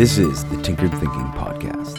This is the Tinkered Thinking Podcast.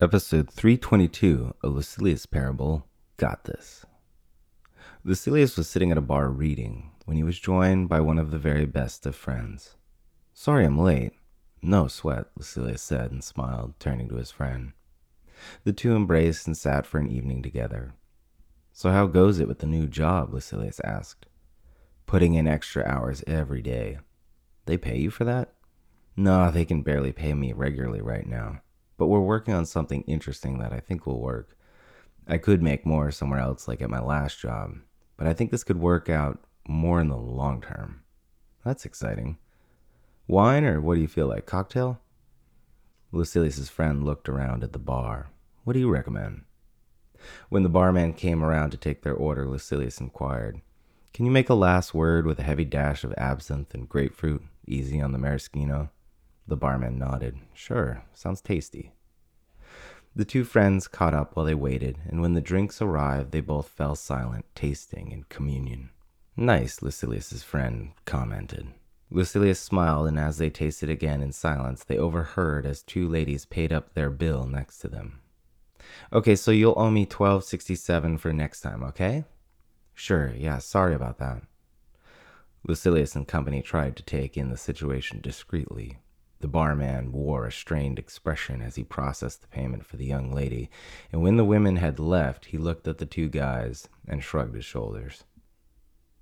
Episode 322 A Lucilius Parable Got This. Lucilius was sitting at a bar reading when he was joined by one of the very best of friends. Sorry I'm late. No sweat, Lucilius said and smiled, turning to his friend. The two embraced and sat for an evening together. So, how goes it with the new job? Lucilius asked. Putting in extra hours every day. They pay you for that? No, they can barely pay me regularly right now. But we're working on something interesting that I think will work. I could make more somewhere else, like at my last job, but I think this could work out more in the long term. That's exciting. Wine, or what do you feel like? Cocktail? Lucilius's friend looked around at the bar. What do you recommend? When the barman came around to take their order, Lucilius inquired, Can you make a last word with a heavy dash of absinthe and grapefruit, easy on the maraschino? The barman nodded. Sure, sounds tasty. The two friends caught up while they waited, and when the drinks arrived, they both fell silent, tasting in communion. Nice, Lucilius's friend commented. Lucilius smiled, and as they tasted again in silence, they overheard as two ladies paid up their bill next to them. Okay, so you'll owe me twelve sixty seven for next time, okay? Sure, yeah, sorry about that. Lucilius and company tried to take in the situation discreetly. The barman wore a strained expression as he processed the payment for the young lady, and when the women had left, he looked at the two guys and shrugged his shoulders.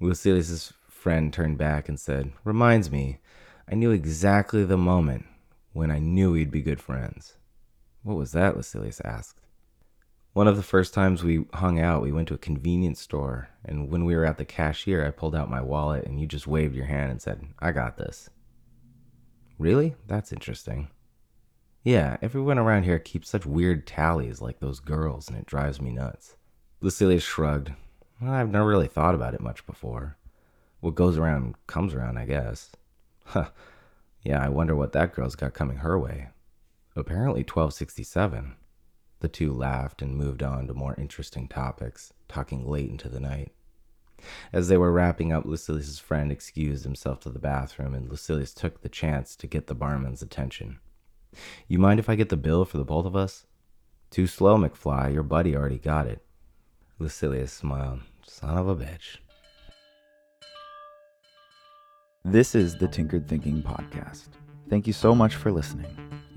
Lucilius's friend turned back and said, Reminds me, I knew exactly the moment when I knew we'd be good friends. What was that? Lucilius asked. One of the first times we hung out, we went to a convenience store, and when we were at the cashier, I pulled out my wallet and you just waved your hand and said, I got this. Really? That's interesting. Yeah, everyone around here keeps such weird tallies like those girls, and it drives me nuts. Lucilius shrugged. Well, I've never really thought about it much before. What goes around comes around, I guess. Huh. Yeah, I wonder what that girl's got coming her way. Apparently 1267. The two laughed and moved on to more interesting topics, talking late into the night. As they were wrapping up, Lucilius's friend excused himself to the bathroom, and Lucilius took the chance to get the barman's attention. You mind if I get the bill for the both of us? Too slow, McFly. Your buddy already got it. Lucilius smiled. Son of a bitch. This is the Tinkered Thinking Podcast. Thank you so much for listening.